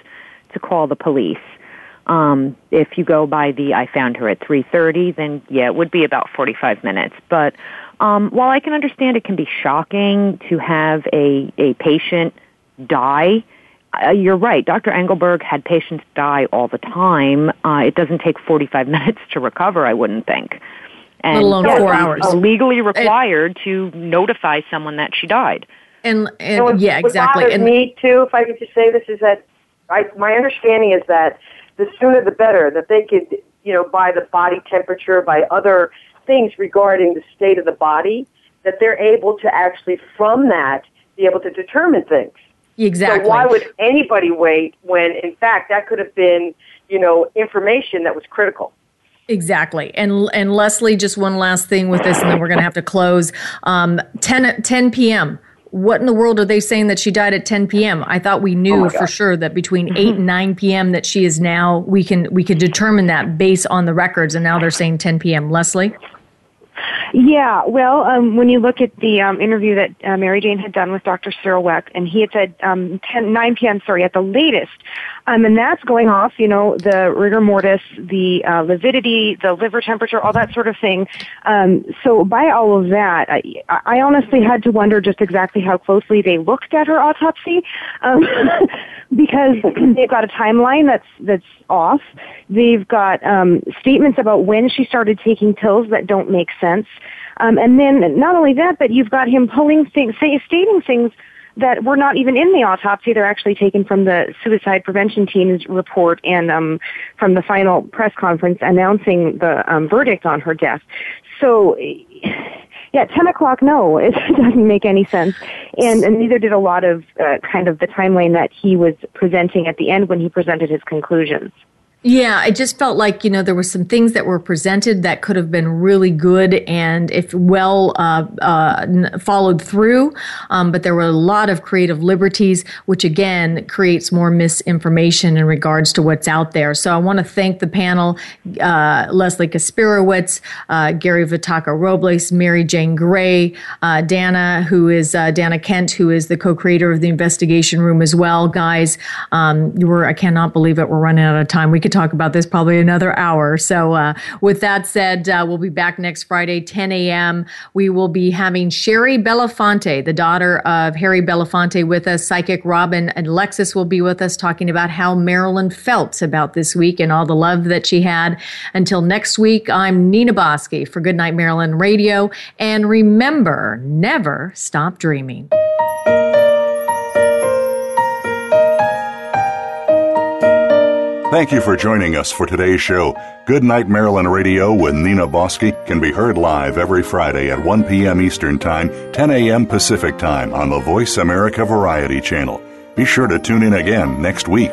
to call the police. Um, if you go by the I found her at 3:30, then yeah, it would be about 45 minutes. But um, while I can understand it can be shocking to have a a patient die uh, you're right. Dr. Engelberg had patients die all the time. Uh, it doesn't take 45 minutes to recover, I wouldn't think. And Let alone four hours. Legally required to notify someone that she died. And, and what, yeah, exactly. What and me too, if I could just say this, is that I, my understanding is that the sooner the better. That they could, you know, by the body temperature, by other things regarding the state of the body, that they're able to actually from that be able to determine things. Exactly. So why would anybody wait when, in fact, that could have been, you know, information that was critical? Exactly. And and Leslie, just one last thing with this, and then we're going to have to close. Um, 10, 10 p.m. What in the world are they saying that she died at 10 p.m.? I thought we knew oh for sure that between mm-hmm. 8 and 9 p.m. that she is now. We can we could determine that based on the records, and now they're saying 10 p.m. Leslie. Yeah, well, um, when you look at the um, interview that uh, Marijane had done with Dr. Cyril Wecht, and he had said um, 10, 9 p.m., sorry, at the latest, um, and that's going off, you know, the rigor mortis, the uh, lividity, the liver temperature, all that sort of thing. Um, so by all of that, I, I honestly had to wonder just exactly how closely they looked at her autopsy, um, because they've got a timeline that's that's off. They've got um, statements about when she started taking pills that don't make sense. Um, and then not only that, but you've got him pulling things, say, stating things that were not even in the autopsy. They're actually taken from the suicide prevention team's report and um, from the final press conference announcing the um, verdict on her death. So, yeah, 10 o'clock, no, it doesn't make any sense. And, and neither did a lot of uh, kind of the timeline that he was presenting at the end when he presented his conclusions. Yeah, I just felt like, you know, there were some things that were presented that could have been really good and if well uh, uh, followed through. Um, but there were a lot of creative liberties, which again creates more misinformation in regards to what's out there. So I want to thank the panel uh, Leslie Kasperowicz, uh, Gary Vitacco Robles, Marijane Gray, uh, Dana, who is uh, Dana Kent, who is the co creator of the investigation room as well. Guys, um, we're, I cannot believe it. We're running out of time. We could talk about this probably another hour. So, uh, with that said, uh, we'll be back next Friday, 10 a.m. We will be having Shari Belafonte, the daughter of Harry Belafonte, with us. Psychic Robin and Lexus will be with us talking about how Marilyn felt about this week and all the love that she had. Until next week, I'm Nina Bosky for Goodnight Marilyn Radio. And remember, never stop dreaming. Thank you for joining us for today's show. Good Night Marilyn Radio with Nina Bosky can be heard live every Friday at 1 p.m. Eastern Time, 10 a.m. Pacific Time on the Voice America Variety Channel. Be sure to tune in again next week.